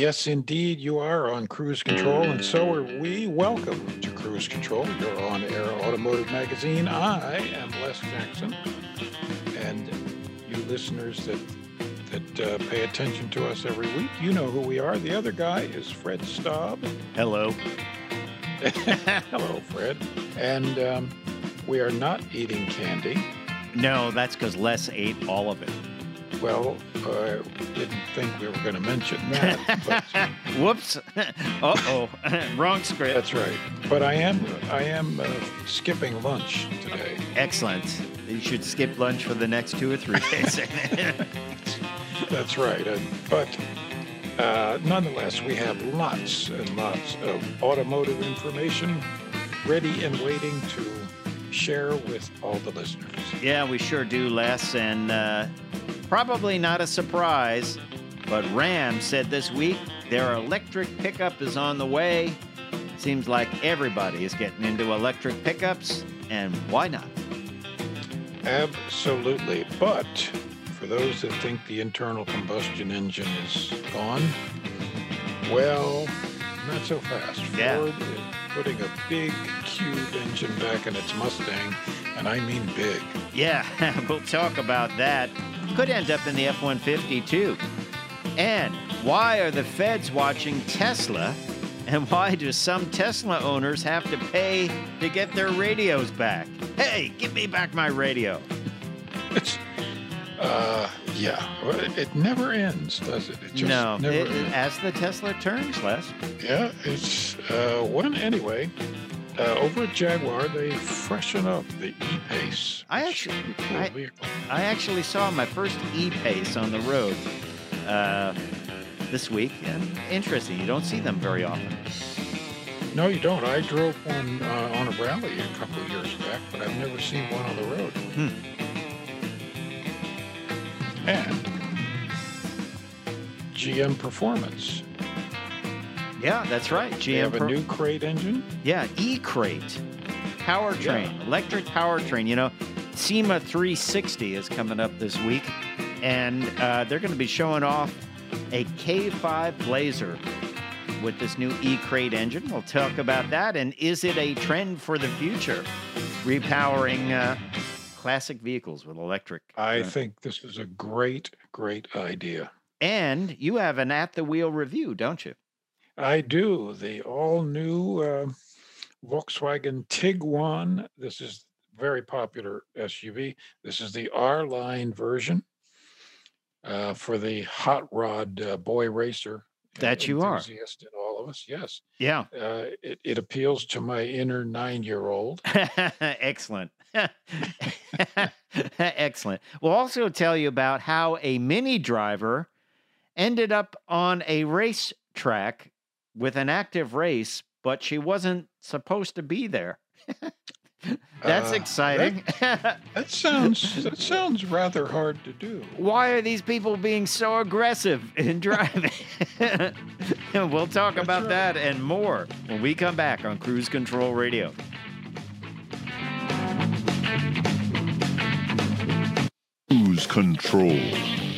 Yes, indeed, you are on cruise control, and so are we. Welcome to Cruise Control, your on air automotive magazine. I am Les Jackson, and you listeners that that uh, pay attention to us every week, you know who we are. The other guy is Fred Staub. Hello. Hello, Fred. And um, we are not eating candy. No, that's because Les ate all of it. Well, I didn't think we were going to mention that, but Whoops. uh oh. Wrong script. That's right. But I am I am uh, skipping lunch today. Excellent. You should skip lunch for the next two or three days. That's right. Uh, but uh, nonetheless, we have lots and lots of automotive information ready and waiting to share with all the listeners. yeah, we sure do, Les. And uh, probably not a surprise, but Ram said this week their electric pickup is on the way. Seems like everybody is getting into electric pickups, and why not? Absolutely. But for those that think the internal combustion engine is gone, well, not so fast. Yeah. Ford is putting a big cube engine back in its Mustang, and I mean big. Yeah, we'll talk about that. Could end up in the F 150 too. And why are the feds watching Tesla? And why do some Tesla owners have to pay to get their radios back? Hey, give me back my radio. It's, uh, yeah, well, it, it never ends, does it? It just no, it- as the Tesla turns, Les. Yeah, it's uh, when anyway. Uh, over at Jaguar, they freshen up the E-Pace. I actually- cool I- I actually saw my first e-pace on the road uh, this week, and interesting. You don't see them very often. No, you don't. I drove one uh, on a rally a couple of years back, but I've never seen one on the road. Hmm. And GM Performance. Yeah, that's right. GM They have a new crate engine. Yeah, E-Crate, powertrain, electric powertrain. You know, SEMA 360 is coming up this week, and uh, they're going to be showing off a K5 Blazer with this new E-Crate engine. We'll talk about that, and is it a trend for the future? Repowering uh, classic vehicles with electric. I uh, think this is a great, great idea. and you have an at the wheel review, don't you? I do. The all new uh, Volkswagen Tiguan. This is very popular SUV. This is the R line version uh, for the hot rod uh, boy racer. uh, That you are. enthusiast in all of us. Yes, Yeah. uh, it, it appeals to my inner nine-year-old. Excellent. Excellent. We'll also tell you about how a mini driver ended up on a race track with an active race, but she wasn't supposed to be there. That's Uh, exciting. That sounds that sounds rather hard to do. Why are these people being so aggressive in driving? we'll talk That's about right. that and more when we come back on Cruise Control Radio. Control.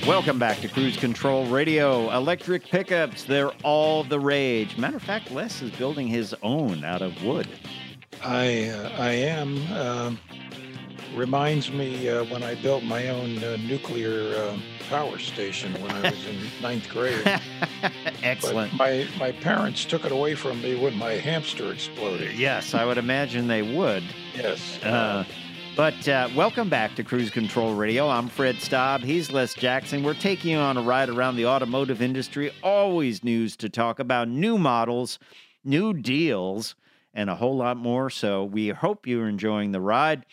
Welcome back to Cruise Control Radio. Electric pickups, they're all the rage. Matter of fact, Les is building his own out of wood. I uh, I am. um reminds me uh, when I built my own uh, nuclear uh, power station when I was in ninth grade. But Excellent. my my parents took it away from me when my hamster exploded. Yes, I would imagine they would. Yes. But uh, welcome back to Cruise Control Radio. I'm Fred Staub. He's Les Jackson. We're taking you on a ride around the automotive industry. Always news to talk about new models, new deals, and a whole lot more. So we hope you're enjoying the ride.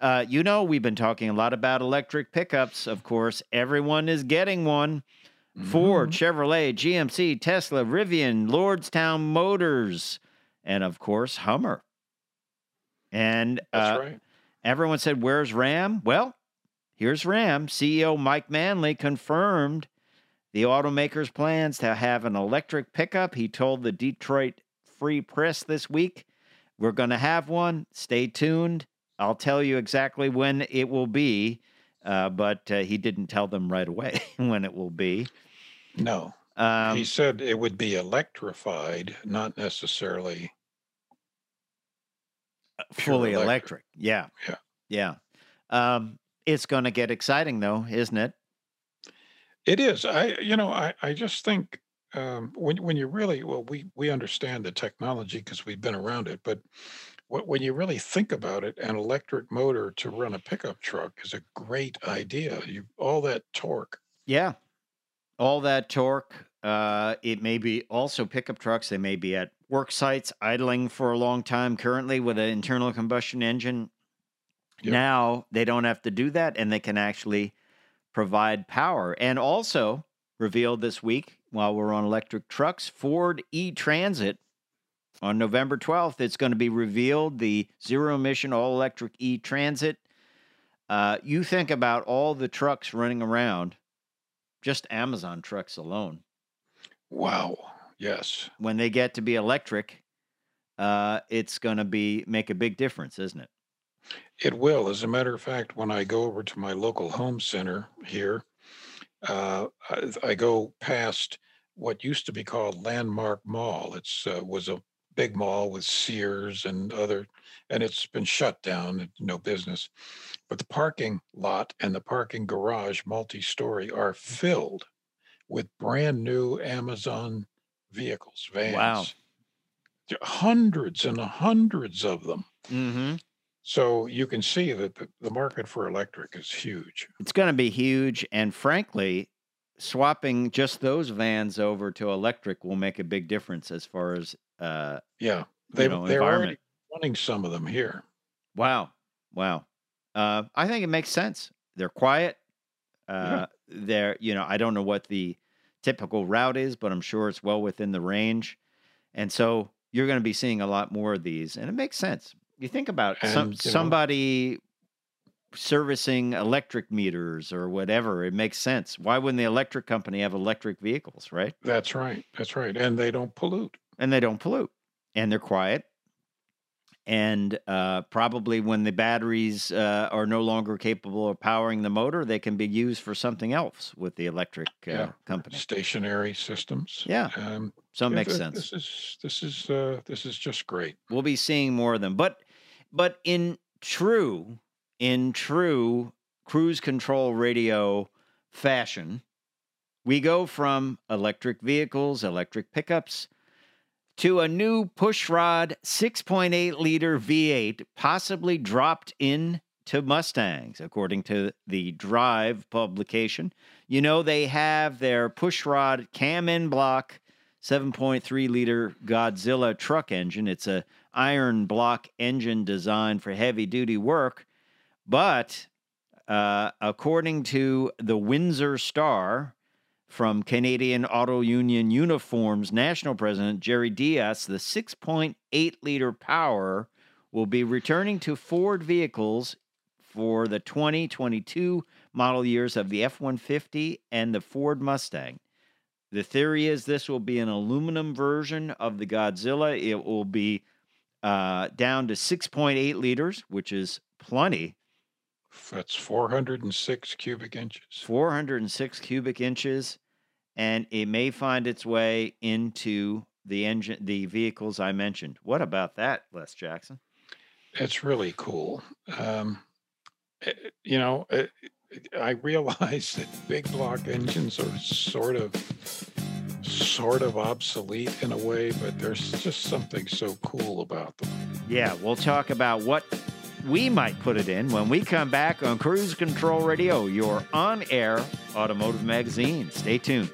Uh, you know, we've been talking a lot about electric pickups. Of course, everyone is getting one. Ford, Mm-hmm. Chevrolet, GMC, Tesla, Rivian, Lordstown Motors, and of course, Hummer. And That's uh, right. Everyone said, Where's Ram? Well, here's Ram. CEO Mike Manley confirmed the automaker's plans to have an electric pickup. He told the Detroit Free Press this week, We're going to have one. Stay tuned. I'll tell you exactly when it will be. Uh, but uh, he didn't tell them right away when it will be. No, Um, he said it would be electrified, not necessarily. fully electric. electric. Yeah. Yeah. Yeah. Um, it's going to get exciting, though, isn't it? It is. I, you know, I, I just think um, when when you really, well, we we understand the technology because we've been around it, but when you really think about it, an electric motor to run a pickup truck is a great idea. You all that torque. Yeah. All that torque. Uh, it may be also pickup trucks. They may be at work sites idling for a long time currently with an internal combustion engine. Yep. Now they don't have to do that and they can actually provide power. And also revealed this week while we're on electric trucks, Ford e Transit on November 12th, it's going to be revealed the zero emission all electric e Transit. Uh, you think about all the trucks running around, just Amazon trucks alone. Wow. Yes. When they get to be electric, uh, it's going to be make a big difference, isn't it? It will. As a matter of fact, when I go over to my local home center here, uh, I, I go past what used to be called Landmark Mall. It's uh, was a big mall with Sears and other, and it's been shut down. No business. But the parking lot and the parking garage, multi-story, are filled with brand new Amazon vehicles, vans. Wow. Hundreds and hundreds of them. Mm-hmm. So you can see that the, market for electric is huge. It's going to be huge, and frankly, swapping just those vans over to electric will make a big difference as far as uh, Yeah, they know, they're already environment. Running some of them here. Wow. Wow. Uh, I think it makes sense. They're quiet. Uh, They're, you know, I don't know what the typical route is, but I'm sure it's well within the range. And so you're going to be seeing a lot more of these. And it makes sense. You think about some, And, you know- somebody servicing electric meters or whatever, it makes sense. Why wouldn't the electric company have electric vehicles, right? That's right. That's right. And they don't pollute. and they don't pollute and they're quiet and uh, probably when the batteries uh, are no longer capable of powering the motor they can be used for something else with the electric uh, Yeah. company Stationary systems. Yeah. Um, so it yeah, makes sense This is this is uh, this is just great. we'll be seeing more of them but but in true in true cruise control radio fashion we go from electric vehicles electric pickups to a new pushrod 6.8 liter V8 possibly dropped in to Mustangs according to the Drive publication. You know they have their pushrod cam in block 7.3 liter Godzilla truck engine. It's a iron block engine designed for heavy duty work, but uh, according to the Windsor Star, from Canadian Auto Union Unifor's National President Jerry Dias, the 6.8 liter power will be returning to Ford vehicles for the 2022 model years of the F 150 and the Ford Mustang. The theory is this will be an aluminum version of the Godzilla. It will be uh, down to 6.8 liters, which is plenty. That's 406 cubic inches. 406 cubic inches, and it may find its way into the engine, the vehicles I mentioned. What about that, Les Jackson? It's really cool. Um, eh, you know, eh, I realize that big block engines are sort of sort of obsolete in a way, but there's just something so cool about them. Yeah, we'll talk about what we might put it in when we come back on Cruise Control Radio, your on-air automotive magazine. Stay tuned.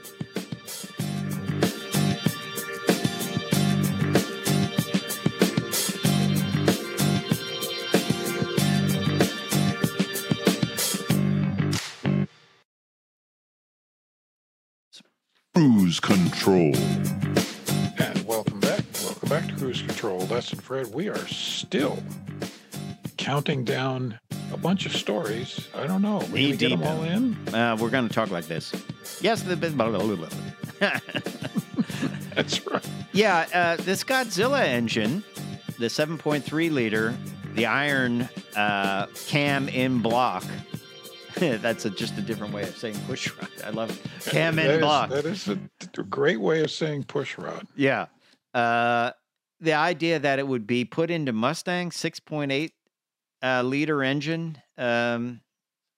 Cruise control. And welcome back. Welcome back to Cruise Control. Les and Fred. We are still counting down a bunch of stories. I don't know. We get them all in. Uh, we're going to talk like this. Yes, the blah, blah, blah, blah. That's right. yeah. Uh, this Godzilla engine, the 7.3 liter, the iron uh, cam in block. That's a, just a different way of saying push rod. I love it. cam That in is- block. that is a, a great way of saying push rod. Yeah. Uh, the idea that it would be put into Mustang 6.8 uh, liter engine um,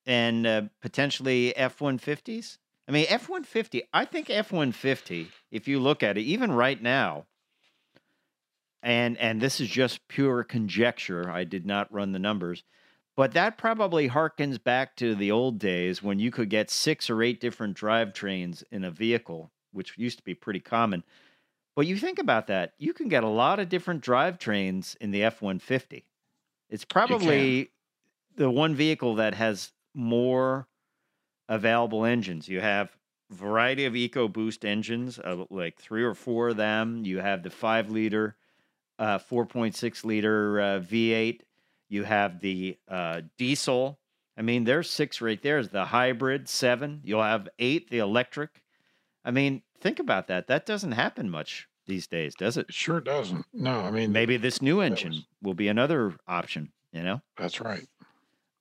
and uh, potentially F 150s. I mean, F 150, I think F 150, if you look at it, even right now, and and this is just pure conjecture. I did not run the numbers, but that probably harkens back to the old days when you could get six or eight different drivetrains in a vehicle, which used to be pretty common. But you think about that, you can get a lot of different drivetrains in the F 150. It's probably the one vehicle that has more available engines. You have variety of EcoBoost engines, uh, like three or four of them. You have the five liter, uh, 4.6 liter uh, V8. You have the uh, diesel. I mean, there's six right there. Is The hybrid, seven. You'll have eight, the electric. I mean, think about that. That doesn't happen much these days, does it? It sure doesn't. No, I mean, Maybe this new engine was- will be another option, you know? that's right.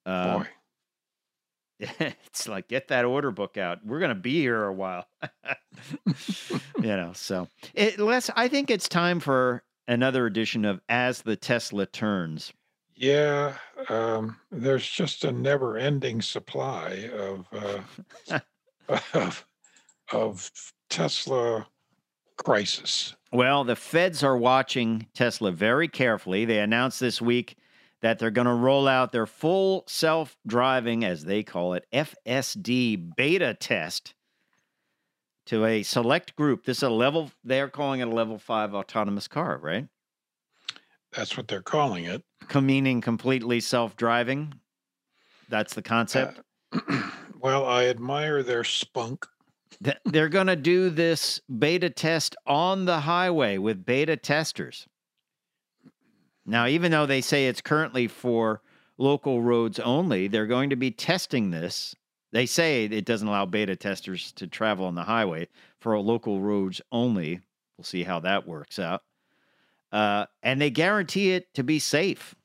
Um, Boy. it's like get that order book out. We're gonna be here a while, you know. So, it, Les, I think it's time for another edition of As the Tesla Turns. Yeah, um, there's just a never-ending supply of uh, of of Tesla crisis. Well, the feds are watching Tesla very carefully. They announced this week that they're going to roll out their full self-driving, as they call it, FSD beta test to a select group. This is a level. They're calling it a level five autonomous car, right? That's what they're calling it. Meaning completely self-driving. That's the concept. Uh, well, I admire their spunk. Th- They're going to do this beta test on the highway with beta testers. Now, even though they say it's currently for local roads only, they're going to be testing this. They say it doesn't allow beta testers to travel on the highway for local roads only. We'll see how that works out. Uh, and they guarantee it to be safe.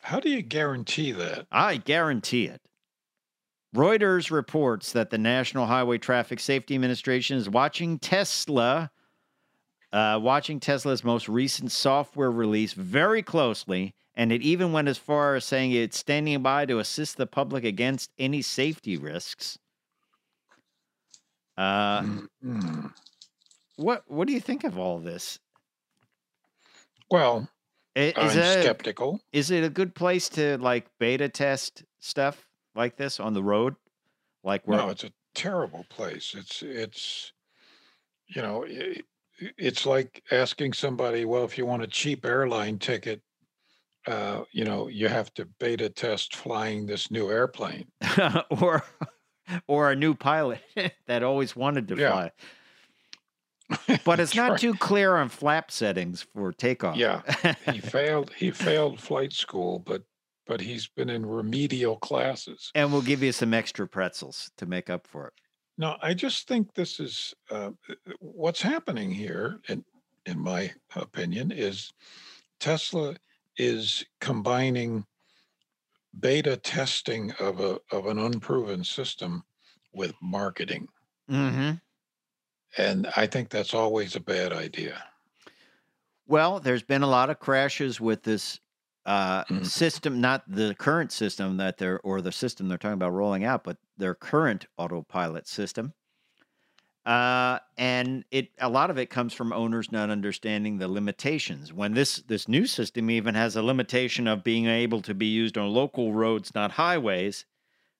How do you guarantee that? I guarantee it. Reuters reports that the National Highway Traffic Safety Administration is watching Tesla, uh, watching Tesla's most recent software release very closely, and it even went as far as saying it's standing by to assist the public against any safety risks. Uh, Mm. what what do you think of all this? Well, I- I'm Is it, skeptical. is it a good place to like beta test stuff like this on the road? Like where No, it's a terrible place. It's it's you know i- i- it's like asking somebody, well, if you want a cheap airline ticket, uh, you know, you have to beta test flying this new airplane. or or a new pilot that always wanted to Yeah. fly. But it's not right. too clear on flap settings for takeoff. Yeah, he failed. He failed flight school, but but he's been in remedial classes. and we'll give you some extra pretzels to make up for it. No, I just think this is uh, what's happening here, in in my opinion, is Tesla is combining beta testing of a of an unproven system with marketing, hmm and I think that's always a bad idea. Well, there's been a lot of crashes with this uh, Mm. system, not the current system that they're or the system they're talking about rolling out, but their current autopilot system. Uh, and it a lot of it comes from owners not understanding the limitations. When this this new system even has a limitation of being able to be used on local roads, not highways,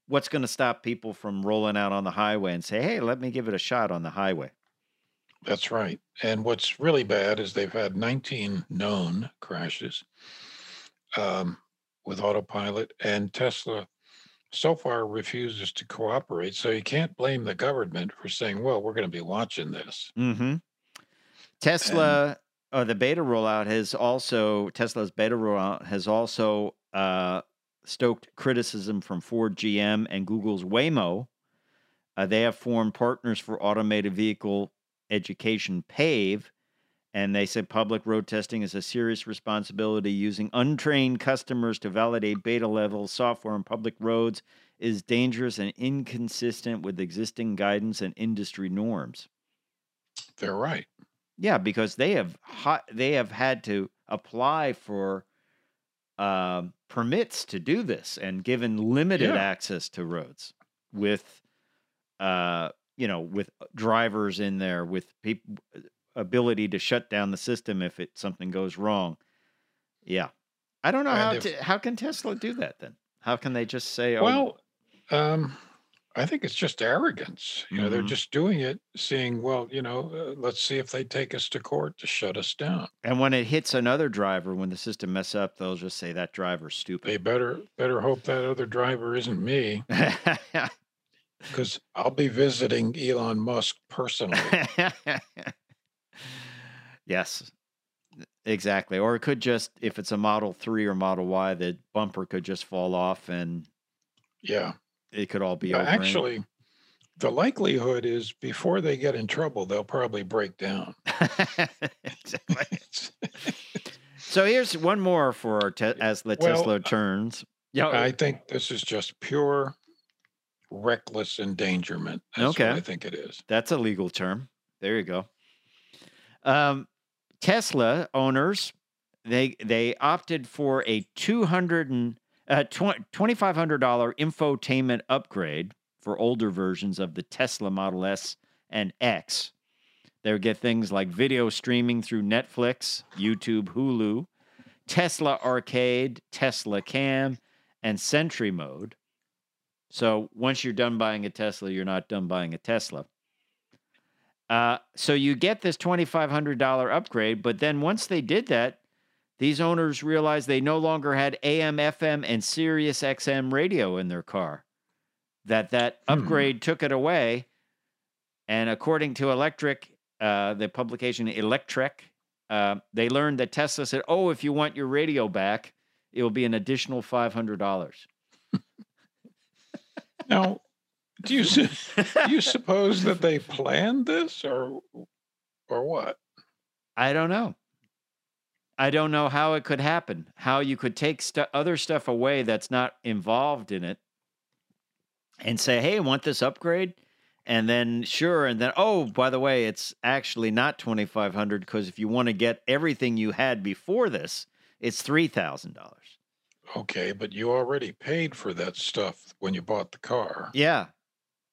what's going to stop people from rolling out on the highway and say, "Hey, let me give it a shot on the highway"? That's right. And what's really bad is they've had 19 known crashes um, with autopilot, and Tesla so far refuses to cooperate. So you can't blame the government for saying, "Well, we're going to be watching this." Mm-hmm. Tesla, uh, the beta rollout has also Tesla's beta rollout has also uh, stoked criticism from Ford, GM, and Google's Waymo. Uh, they have formed partners for automated vehicle education, PAVE, and they said public road testing is a serious responsibility. Using untrained customers to validate beta level software on public roads is dangerous and inconsistent with existing guidance and industry norms. They're right. Yeah, because they have ha- they have had to apply for uh, permits to do this and given limited Yeah. access to roads with uh, you know with drivers in there with people ability to shut down the system if it something goes wrong. Yeah, I don't know And how if- to, how can Tesla do that then? How can they just say, "Oh, Well, um, I think it's just arrogance. You know, they're Mhm. just doing it, seeing, well, you know, uh, let's see if they take us to court to shut us down. And when it hits another driver, when the system mess up, they'll just say that driver's stupid. They better better hope that other driver isn't me, because I'll be visiting Elon Musk personally. yes, exactly. Or it could just, if it's a Model 3 or Model Y, the bumper could just fall off and yeah. it could all be Yeah. Actually, the likelihood is before they get in trouble, they'll probably break down. exactly. So here's one more for our te- as the Well, Tesla turns. Yeah. I think this is just pure reckless endangerment. That's Okay. what I think it is. That's a legal term. There you go. Um, Tesla owners they they opted for a two hundred and uh, twenty five hundred dollar infotainment upgrade for older versions of the Tesla Model S and X. They would get things like video streaming through Netflix, YouTube, Hulu, Tesla Arcade, Tesla Cam, and Sentry Mode. So once you're done buying a Tesla, you're not done buying a Tesla. Uh, so you get this $2,500 upgrade, but then once they did that, these owners realized they no longer had AM, FM, and Sirius XM radio in their car. That that Hmm. upgrade took it away, and according to Electrek, uh, the publication Electrek, uh, they learned that Tesla said, "Oh, if you want your radio back, it will be an additional five hundred dollars." Now, do you do you suppose that they planned this or or what? I don't know. I don't know how it could happen. How you could take stu- other stuff away that's not involved in it, and say, "Hey, want this upgrade?" And then sure, and then oh, by the way, it's actually not twenty five hundred because if you want to get everything you had before this, it's three thousand dollars. Okay, but you already paid for that stuff when you bought the car. Yeah,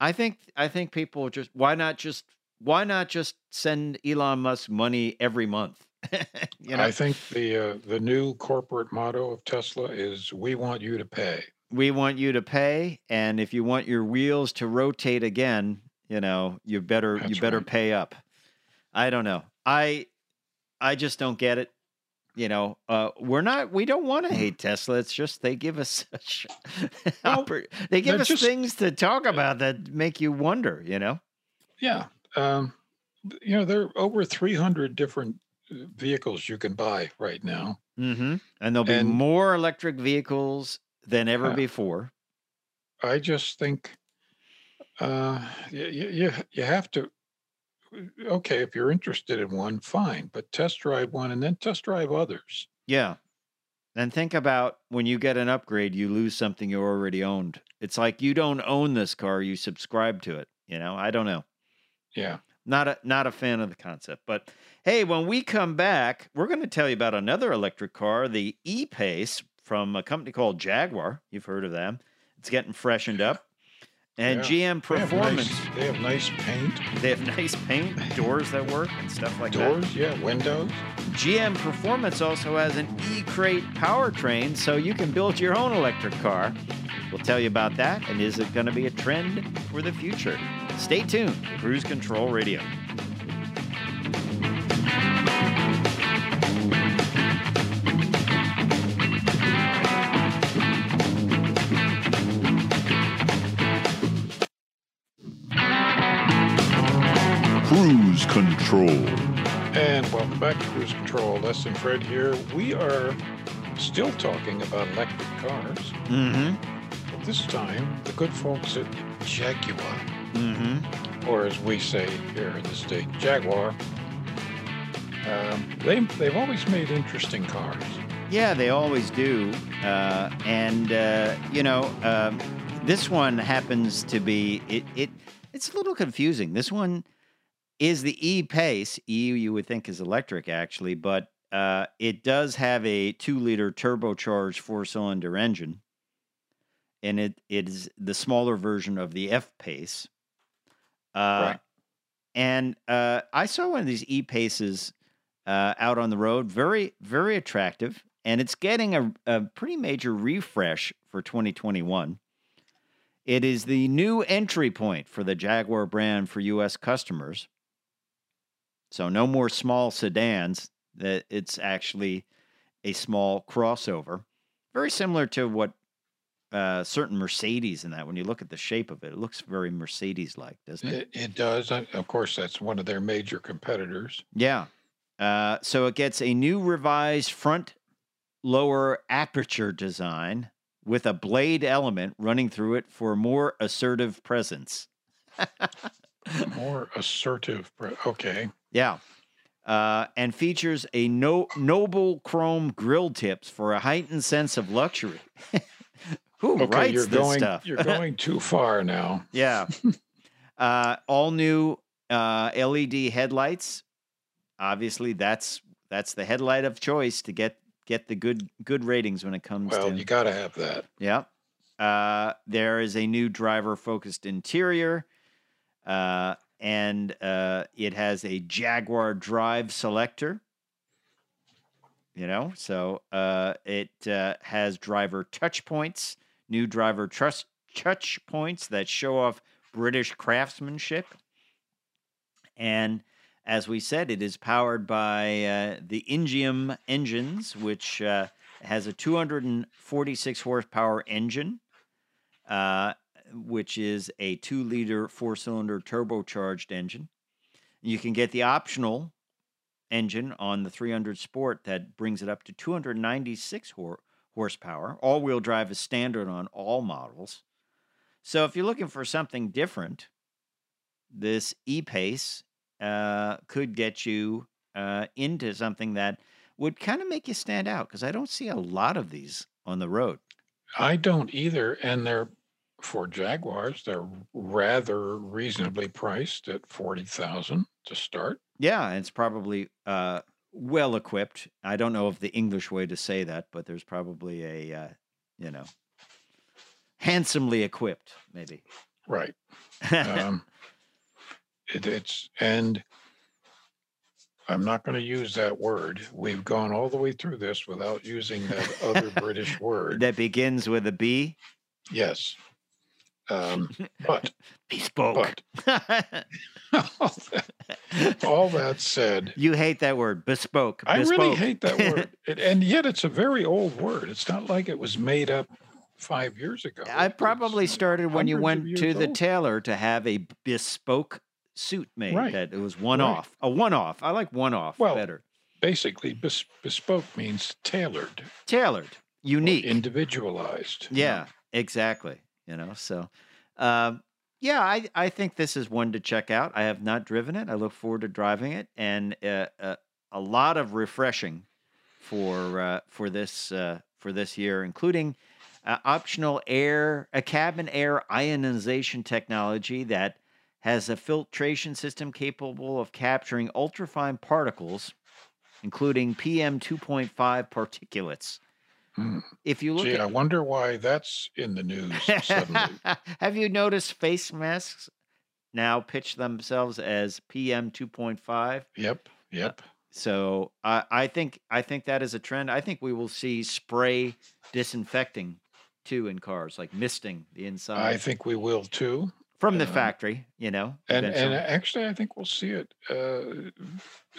I think I think people just why not just why not just send Elon Musk money every month? you know, I think the uh, the new corporate motto of Tesla is "We want you to pay." we want you to pay and if you want your wheels to rotate again you know you better you better right. pay up i don't know i i just don't get it you know uh we're not we don't want to hate tesla it's just they give us such Well, they give us just- things to talk about that make you wonder you know Yeah, um, you know there are over three hundred different uh, vehicles you can buy right now. mm-hmm. and there'll be And- more electric vehicles than ever Yeah. before I just think uh, you, you you have to. Okay, if you're interested in one, fine, but test drive one and then test drive others. Yeah. And think about when you get an upgrade, you lose something you already owned. It's like you don't own this car, you subscribe to it. You know, I don't know. Yeah. Not a not a fan of the concept. But hey, when we come back, we're going to tell you about another electric car, the E-Pace from a company called Jaguar. You've heard of them. It's getting freshened up. And Yeah. GM They have Performance, nice- They have nice paint, they have nice paint, doors that work and stuff like that. doors, yeah, windows. GM Performance also has an E-Crate powertrain, so you can build your own electric car. We'll tell you about that, and is it going to be a trend for the future? Stay tuned. Cruise Control Radio. Cruise Control. And welcome back to Cruise Control. Les and Fred here. We are still talking about electric cars, Mm-hmm. but this time the good folks at Jaguar, Mm-hmm. or as we say here in the state, Jaguar, um, they, they've always made interesting cars. Yeah, they always do. Uh, and uh, you know, um, this one happens to be it, it. It's a little confusing. This one is the E Pace. E you would think is electric actually, but uh, it does have a two-liter turbocharged four-cylinder engine, and it it is the smaller version of the F Pace. Uh, Right. And uh, I saw one of these E Paces uh, out on the road. Very, very attractive. And it's getting a, a pretty major refresh for 2021. It is the new entry point for the Jaguar brand for U.S. customers. So no more small sedans. That it's actually a small crossover, very similar to what uh, certain Mercedes in that. When you look at the shape of it, it looks very Mercedes-like, doesn't it? It, it does. Of course, that's one of their major competitors. Yeah. Uh, so it gets a new revised front lower aperture design with a blade element running through it for more assertive presence. More assertive. pre- Okay. Yeah. Uh, and features a no- noble chrome grill tips for a heightened sense of luxury. Who Okay, writes you're this going. stuff? You're going too far now. Yeah. uh, all new uh, LED headlights. Obviously, that's that's the headlight of choice to get get the good good ratings when it comes Well, to. you got to have that. yeah. Uh, there is a new driver focused interior, uh, and uh, it has a Jaguar drive selector. You know, so uh, it uh, has driver touch points, new driver trust touch points that show off British craftsmanship. And as we said, it is powered by uh, the Ingenium engines, which uh, has a 246 horsepower engine, uh, which is a two liter four cylinder turbocharged engine. You can get the optional engine on the 300 Sport that brings it up to 296 hor- horsepower. All wheel drive is standard on all models. So if you're looking for something different, this E Pace uh, could get you uh, into something that would kind of make you stand out because I don't see a lot of these on the road. I don't either, and they're for Jaguars. They're rather reasonably priced at forty thousand to start. Yeah, it's probably uh, well equipped. I don't know of the English way to say that, but there's probably a uh, you know handsomely equipped, maybe. Right. Um, it, it's and I'm not going to use that word. We've gone all the way through this without using that other British word. that begins with a B. Yes. Um, but Bespoke. all that, all that said, you hate that word, bespoke. I really hate that word. It, and yet it's a very old word. It's not like it was made up five years ago. I It's probably started when you went to the old. tailor to have a bespoke suit made. Right. That it was one off. A one off. I like one off Well, better. Basically, bes- bespoke means tailored, Tailored, or unique. individualized. you know. Yeah, exactly. You know, so um, yeah, I, I think this is one to check out. I have not driven it. I look forward to driving it, and uh, uh, a lot of refreshing for uh, for this uh, for this year, including uh, optional air, a cabin air ionization technology that has a filtration system capable of capturing ultrafine particles, including PM 2.5 particulates. Hmm. If you look Gee, at I wonder why that's in the news suddenly. Have you noticed face masks now pitch themselves as PM 2.5? yep, yep. So I I think I think that is a trend. I think we will see spray disinfecting too in cars, like misting the inside I think we will too. From the um, factory. You know, And and actually, I think we'll see it uh,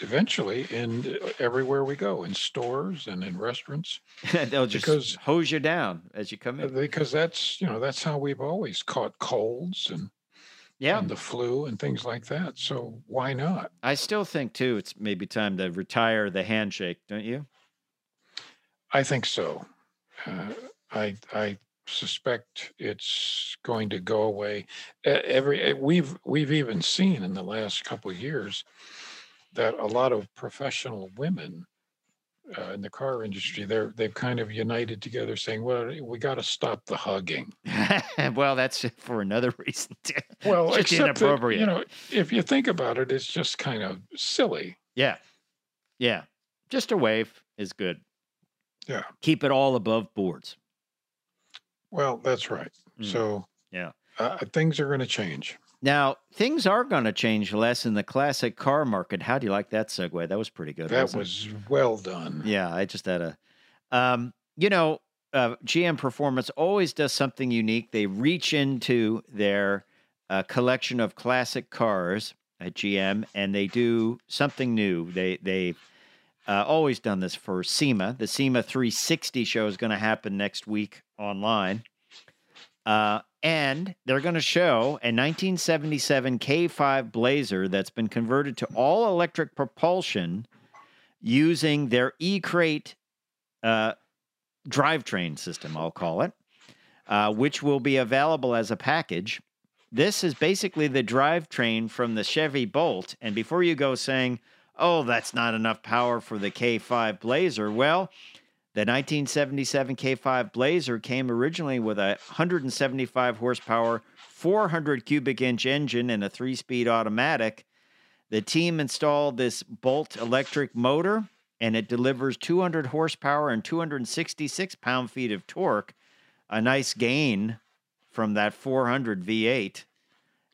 eventually in uh, everywhere we go, in stores and in restaurants, they'll just because- hose you down as you come uh, in. because that's you know that's how we've always caught colds and Yeah. and the flu and things like that. So why not? I still think too it's maybe time to retire the handshake, don't you? I think so. Uh, I I suspect it's going to go away. Every we've we've even seen in the last couple of years that a lot of professional women uh, in the car industry they're they've kind of united together, saying, "Well, we got to stop the hugging." well, that's for another reason too. Well, Just except that, inappropriate. you know, if you think about it, it's just kind of silly. Yeah. Yeah. Just a wave is good. Yeah. Keep it all above boards. Well, that's right. Mm. So Yeah. uh, things are going to change. Now, things are going to change less in the classic car market. How do you like that segue? That was pretty good. That it? well done. Yeah, I just had a, um, you know, uh, GM Performance always does something unique. They reach into their uh, collection of classic cars at GM and they do something new. They they've uh, always done this for SEMA. The SEMA 360 show is going to happen next week online. Uh, and they're going to show a 1977 K5 Blazer that's been converted to all electric propulsion using their E Crate uh, drivetrain system, I'll call it, uh, which will be available as a package. This is basically the drivetrain from the Chevy Bolt. And before you go saying, oh, that's not enough power for the K5 Blazer, well, the 1977 K5 Blazer came originally with a 175 horsepower, 400 cubic inch engine and a three speed automatic. The team installed this Bolt electric motor and it delivers 200 horsepower and 266 pound feet of torque. A nice gain from that 400 V8.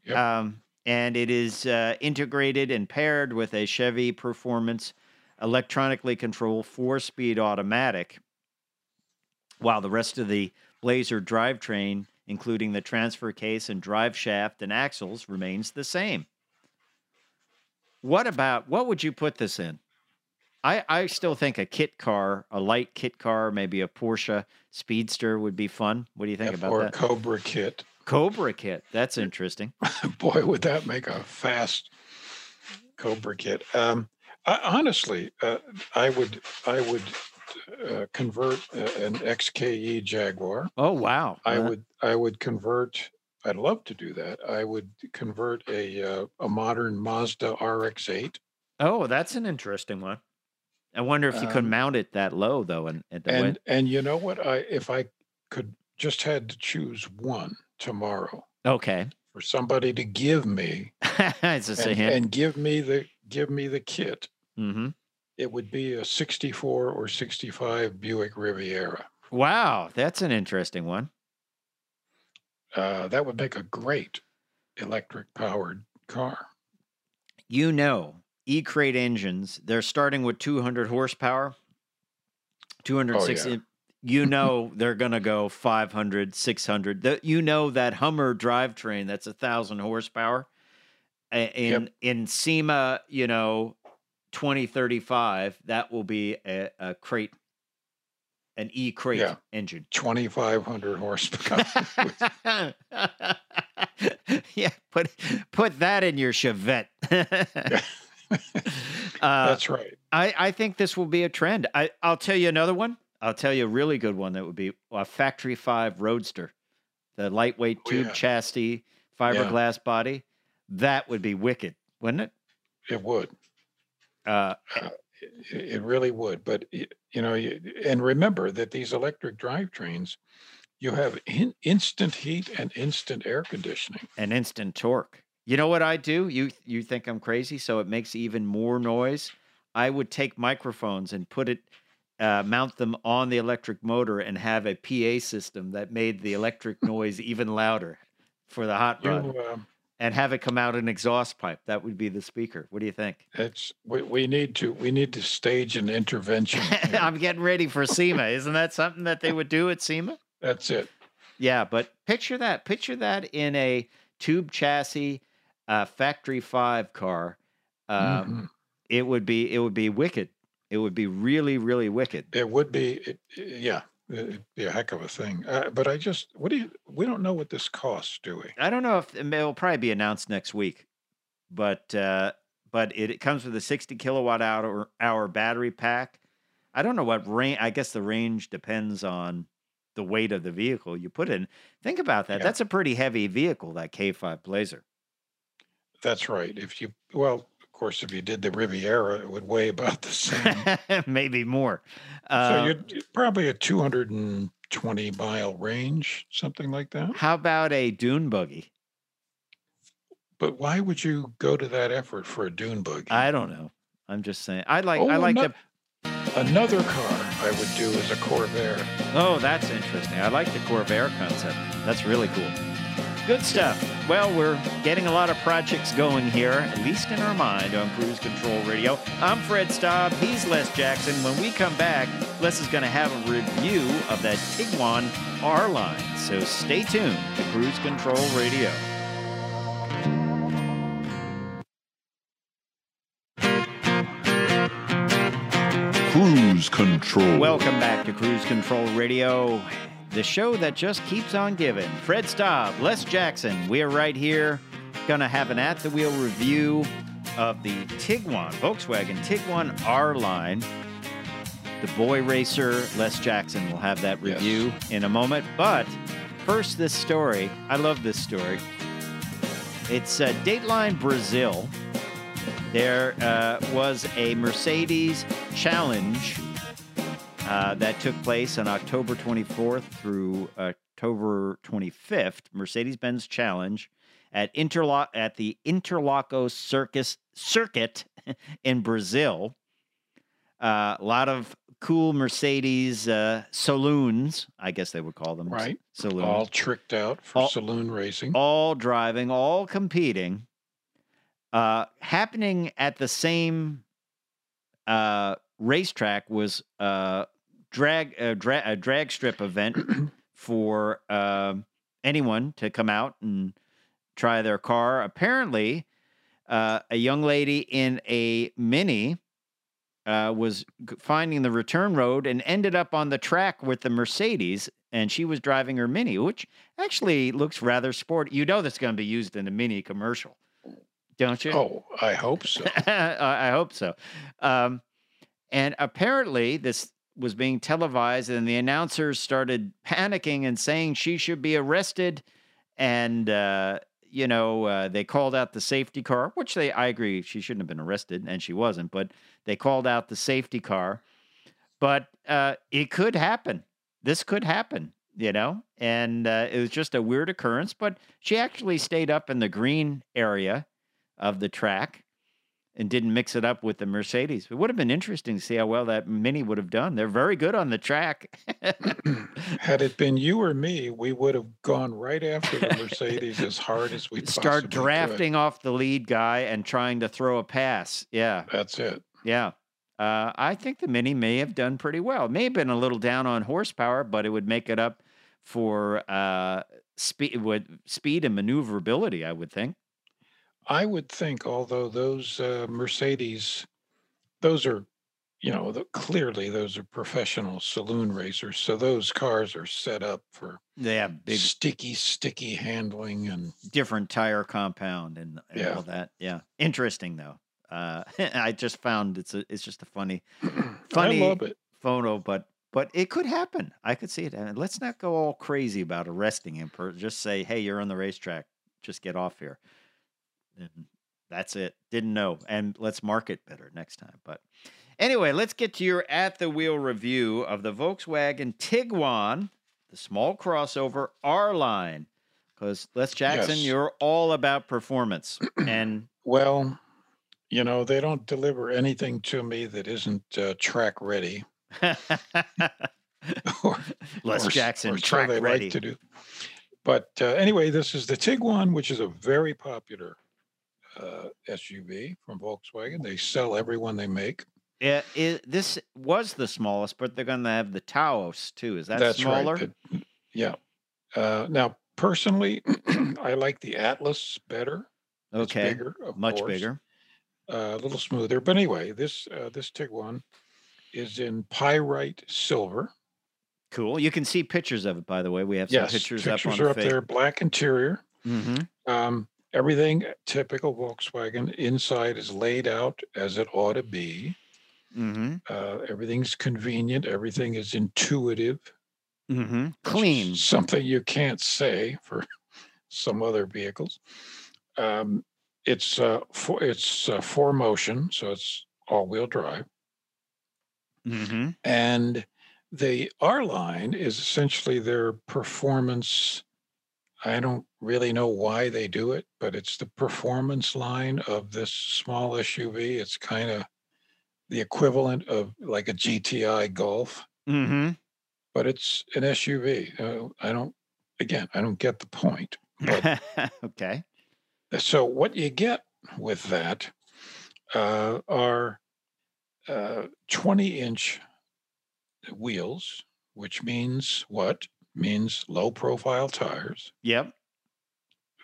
Yep. Um, and it is uh, integrated and paired with a Chevy Performance electronically controlled four speed automatic, while the rest of the Blazer drivetrain, including the transfer case and drive shaft and axles, remains the same. What about what would you put this in? I, I still think a kit car, a light kit car, maybe a Porsche Speedster would be fun. What do you think about or that? Cobra kit. Cobra kit. That's interesting. Boy, would that make a fast Cobra kit. Um, I, honestly, uh, I would I would uh, convert uh, an XKE Jaguar. Oh wow. I Uh, would I would convert. I'd love to do that. I would convert a uh, a modern Mazda RX-8 Oh, that's an interesting one. I wonder if you could Um, mount it that low though, and, and, the and you know what? I if I could just had to choose one tomorrow okay, for somebody to give me it's just a and, and give me the give me the kit. Hmm it would be a 64 or 65 Buick Riviera. Wow, that's an interesting one. Uh, that would make a great electric powered car. You know, E Crate engines, they're starting with 200 horsepower, 260. You know, they're going to go 500, 600. The, you know, that Hummer drivetrain, that's a thousand horsepower. In, in SEMA, you know, 2035, that will be a, a crate, an E crate Yeah. engine. 2,500 horsepower. yeah, put put that in your Chevette. uh, That's right. I, I think this will be a trend. I, I'll tell you another one. I'll tell you a really good one that would be a Factory Five Roadster, the lightweight Oh, tube yeah. chassis, fiberglass body. That would be wicked, wouldn't it? It would. Uh, It, it really would. But, you know, and remember that these electric drivetrains, you have in, instant heat and instant air conditioning. an instant torque. You know what I do? You you think I'm crazy, so it makes even more noise. I would take microphones and put it, uh, mount them on the electric motor, and have a PA system that made the electric noise even louder for the hot You, rod, um, and have it come out an exhaust pipe. That would be the speaker. What do you think? it's we, we need to we need to stage an intervention. I'm getting ready for SEMA. Isn't that something that they would do at SEMA? That's it. Yeah, but picture that. Picture that in a tube chassis, uh, factory five car. Um, Mhm. It would be. It would be wicked. It would be really, really wicked. It would be, it, yeah, it'd be a heck of a thing. Uh, but I just, what do you? We don't know what this costs, do we? I don't know if it'll probably be announced next week, but uh, but it, it comes with a 60 kilowatt hour hour battery pack. I don't know what range. I guess the range depends on the weight of the vehicle you put in. Think about that. Yeah. That's a pretty heavy vehicle, that K5 Blazer. That's right. If you, well, course, if you did the Riviera, it would weigh about the same. Maybe more. so Uh, you're probably a 220 mile range, something like that. how about a dune buggy? But why would you go to that effort for a dune buggy? I don't know. I'm just saying. I like. I Oh, like no- the. Another car I would do is a Corvair. Oh, that's interesting. I like the Corvair concept. That's really cool. Good stuff. Well, we're getting a lot of projects going here, at least in our mind, on Cruise Control Radio. I'm Fred Staub. He's Les Jackson. When we come back, Les is going to have a review of that Tiguan R line. So stay tuned to Cruise Control Radio. Cruise control. Welcome back to Cruise Control Radio, the show that just keeps on giving. Fred Staub, Les Jackson, we are right here, gonna have an at the wheel review of the Tiguan, Volkswagen Tiguan R line. The boy racer, Les Jackson, will have that Yes. review in a moment. But first, this story. I love this story. It's uh, Dateline Brazil. There uh, was a Mercedes challenge uh, that took place on October 24th through October 25th. Mercedes-Benz Challenge at Interlock at the Interlagos Circus Circuit in Brazil. Uh, a lot of cool Mercedes uh, saloons, I guess they would call them. Right. Saloons All tricked out for All- saloon racing. all driving, all competing, uh, happening at the same uh, racetrack was uh, drag a, dra- a drag strip event for um anyone to come out and try their car. Apparently, uh, a young lady in a mini uh, was finding the return road and ended up on the track with the Mercedes, and she was driving her mini, which actually looks rather sporty. You know that's going to be used in a mini commercial, don't you? oh, I hope so. I I hope so. Um, and apparently, this was being televised, and the announcers started panicking and saying she should be arrested. And uh, you know, uh, they called out the safety car, which they I agree she shouldn't have been arrested, and she wasn't. But they called out the safety car. But uh, it could happen. This could happen. You know, and uh, it was just a weird occurrence. But she actually stayed up in the green area of the track and didn't mix it up with the Mercedes. It would have been interesting to see how well that Mini would have done. They're very good on the track. Had it been you or me, we would have gone right after the Mercedes as hard as we Start possibly could. drafting off the lead guy and trying to throw a pass. Yeah, That's it. yeah. Uh, I think the Mini may have done pretty well. It may have been a little down on horsepower, but it would make it up for uh, speed, speed and maneuverability. I would think. I would think, although those uh, Mercedes, those are, you know, the, clearly those are professional saloon racers. So those cars are set up for They have big sticky, sticky handling and different tire compound and, and Yeah. all that. Yeah, interesting though. Uh, I just found it's a, it's just a funny Funny- I love it. photo, but but it could happen. I could see it. And let's not go all crazy about arresting him. Per, just say, hey, you're on the racetrack. Just get off here. And that's it. Didn't know. And let's market better next time. But anyway, let's get to your at the wheel review of the Volkswagen Tiguan, the small crossover R line. Because Les Jackson, Yes. you're all about performance. and Well, you know, they don't deliver anything to me that isn't uh, track ready. or, Les or Jackson, or track they ready. like to do. But uh, anyway, this is the Tiguan, which is a very popular uh, SUV from Volkswagen. They sell every one they make. Yeah, it, this was the smallest, but they're going to have the Taos too. Is that That's smaller? right. the- yeah. Uh, now, personally, I like the Atlas better. It's okay, bigger, of much course, bigger. uh, a little smoother. But anyway, this uh, this Tiguan is in pyrite silver. Cool. You can see pictures of it, by the way. We have some Yes, pictures, pictures up on are the up there. Black interior. Mm-hmm. Um, everything typical Volkswagen. Inside is laid out as it ought to be. Mm-hmm. Uh, everything's convenient. Everything is intuitive. Mm-hmm. which is Clean. Something you can't say for some other vehicles. Um, it's uh, for it's uh, four motion, so it's all-wheel drive, Mm-hmm. and the R line is essentially their performance. I don't really know why they do it, but it's the performance line of this small SUV. It's kind of the equivalent of like a GTI Golf. Mm-hmm. but it's an SUV. Uh, I don't, again, I don't get the point. But okay. so what you get with that uh, are uh, 20 inch wheels, which means what? Means low profile tires, Yep.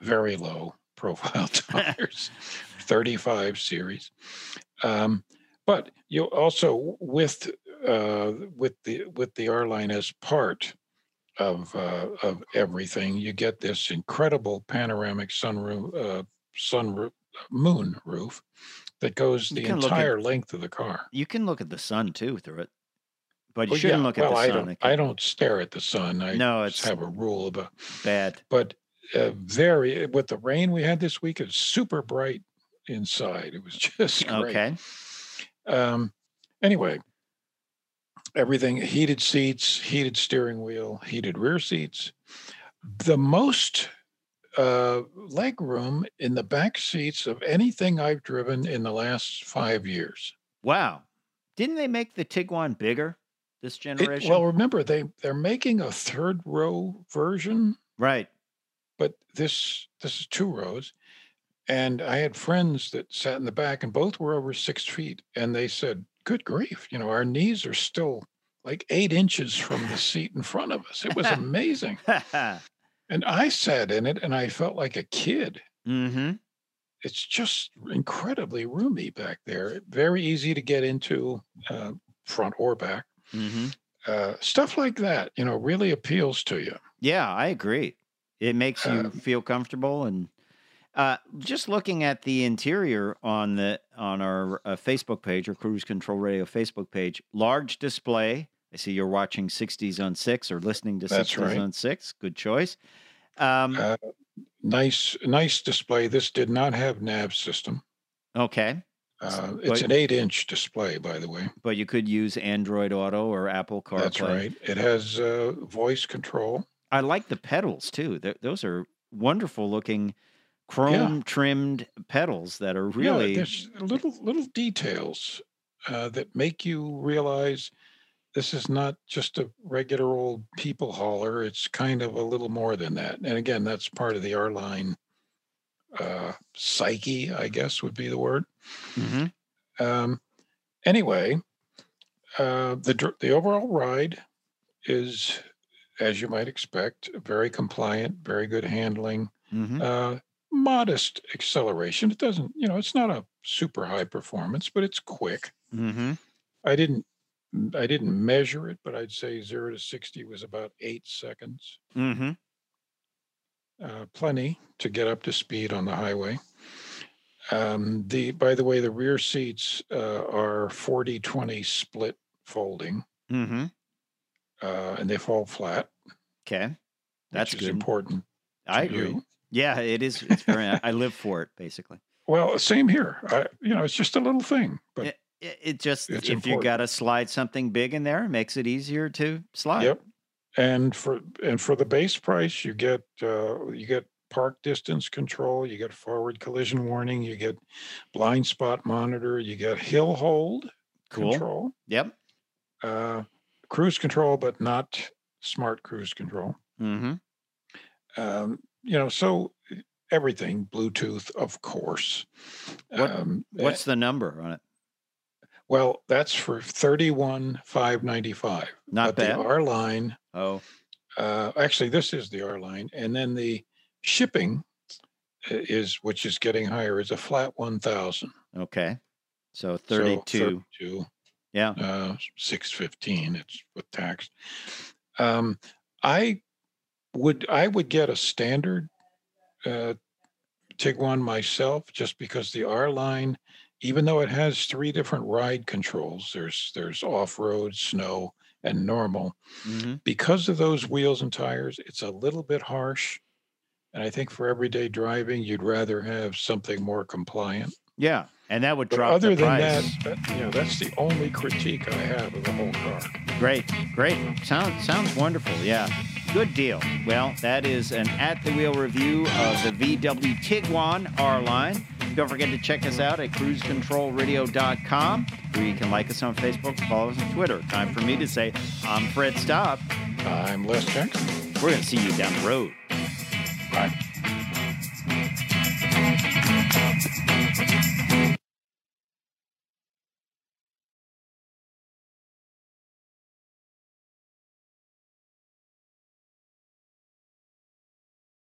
very low profile tires, 35 series. Um, but you also with uh, with the with the R line as part of uh, of everything, you get this incredible panoramic sunroof, uh, sunroof, moon roof that goes You the look at- entire length of the car. You can look at the sun too through it, but you Well, shouldn't yeah, look well, at the I sun. don't. I don't stare at the sun. I No, just it's- have a rule about. Bad. But uh, very with the rain we had this week, it's super bright inside. It was just great. Okay. Um, anyway, everything heated seats, heated steering wheel, heated rear seats. The most uh, leg room in the back seats of anything I've driven in the last five years. Wow. Didn't they make the Tiguan bigger this It- generation? well, remember they they're making a third row version, right. but this this is two rows. And I had friends that sat in the back, and both were over six feet, and they said, "Good grief, you know, our knees are still like eight inches from the seat in front of us." It was amazing. And I sat in it, and I felt like a kid. mm-hmm. It's just incredibly roomy back there. Very easy to get into, uh, front or back. Mm-hmm. Uh, stuff like that, you know, really appeals to you. Yeah, I agree. It makes you Um, feel comfortable and uh, just looking at the interior on the on our uh, Facebook page or Cruise Control Radio Facebook page, large display. I see you're watching 60s on 6 or listening to That's 60s right. on 6. Good choice. Um, Uh, nice, nice display. This did not have nav system. okay. Uh, it's But- an eight-inch display, by the way. But you could use Android Auto or Apple CarPlay. That's right. It has uh, voice control. I like the pedals too. Th- those are wonderful looking chrome trimmed pedals that are Yeah, really there's little little details uh, that make you realize this is not just a regular old people hauler. It's kind of a little more than that. And again, that's part of the R line uh, psyche, I guess would be the word. Mhm. Um, anyway, uh, the the overall ride is, as you might expect, very compliant, very good handling, Mhm. uh, modest acceleration. It doesn't, you know, it's not a super high performance, but it's quick. Mhm. I didn't, I didn't measure it, but I'd say zero to sixty was about eight seconds. Mhm. Uh, plenty to get up to speed on the highway. Um, the by the way, the rear seats uh, are 40-20 split folding, Mhm. uh, and they fall flat. Okay. That's which is good. important. I agree. you. Yeah, it is. It's very. I live for it, basically. Well, same here. I, you know, it's just a little thing, but It, it, just if you got to slide something big in there, it makes it easier to slide. yep. And for and for the base price, you get uh, you get park distance control, you get forward collision warning, you get blind spot monitor, you get hill hold Cool. control. Yep. uh, cruise control, but not smart cruise control. Mm-hmm. Um, you know, so everything Bluetooth, of course. What- Um, What's eh, the number on it? well? That's for thirty-one five ninety-five. Not but bad. the R line, Oh, uh, actually, this is the R line, and then the shipping is, which is getting higher, is a flat one thousand. okay. So 32. thirty-two. yeah. uh, six fifteen. It's with tax. Um, I would I would get a standard uh, Tiguan myself, just because the R line, even though it has three different ride controls, there's there's off road, snow, and normal. Mhm. Because of those wheels and tires, it's a little bit harsh. And I think for everyday driving, you'd rather have something more compliant. Yeah, and that would But drop other the than price. that, that, you know, that's the only critique I have of the whole car. Great, great. Sounds sounds wonderful. Yeah, good deal. Well, that is an at the wheel review of the VW Tiguan R line. Don't forget to check us out at cruisecontrolradio.com, where you can like us on Facebook, follow us on Twitter. Time for me to say, I'm Fred Staub. I'm Les Jackson. We're going to see you down the road. Bye.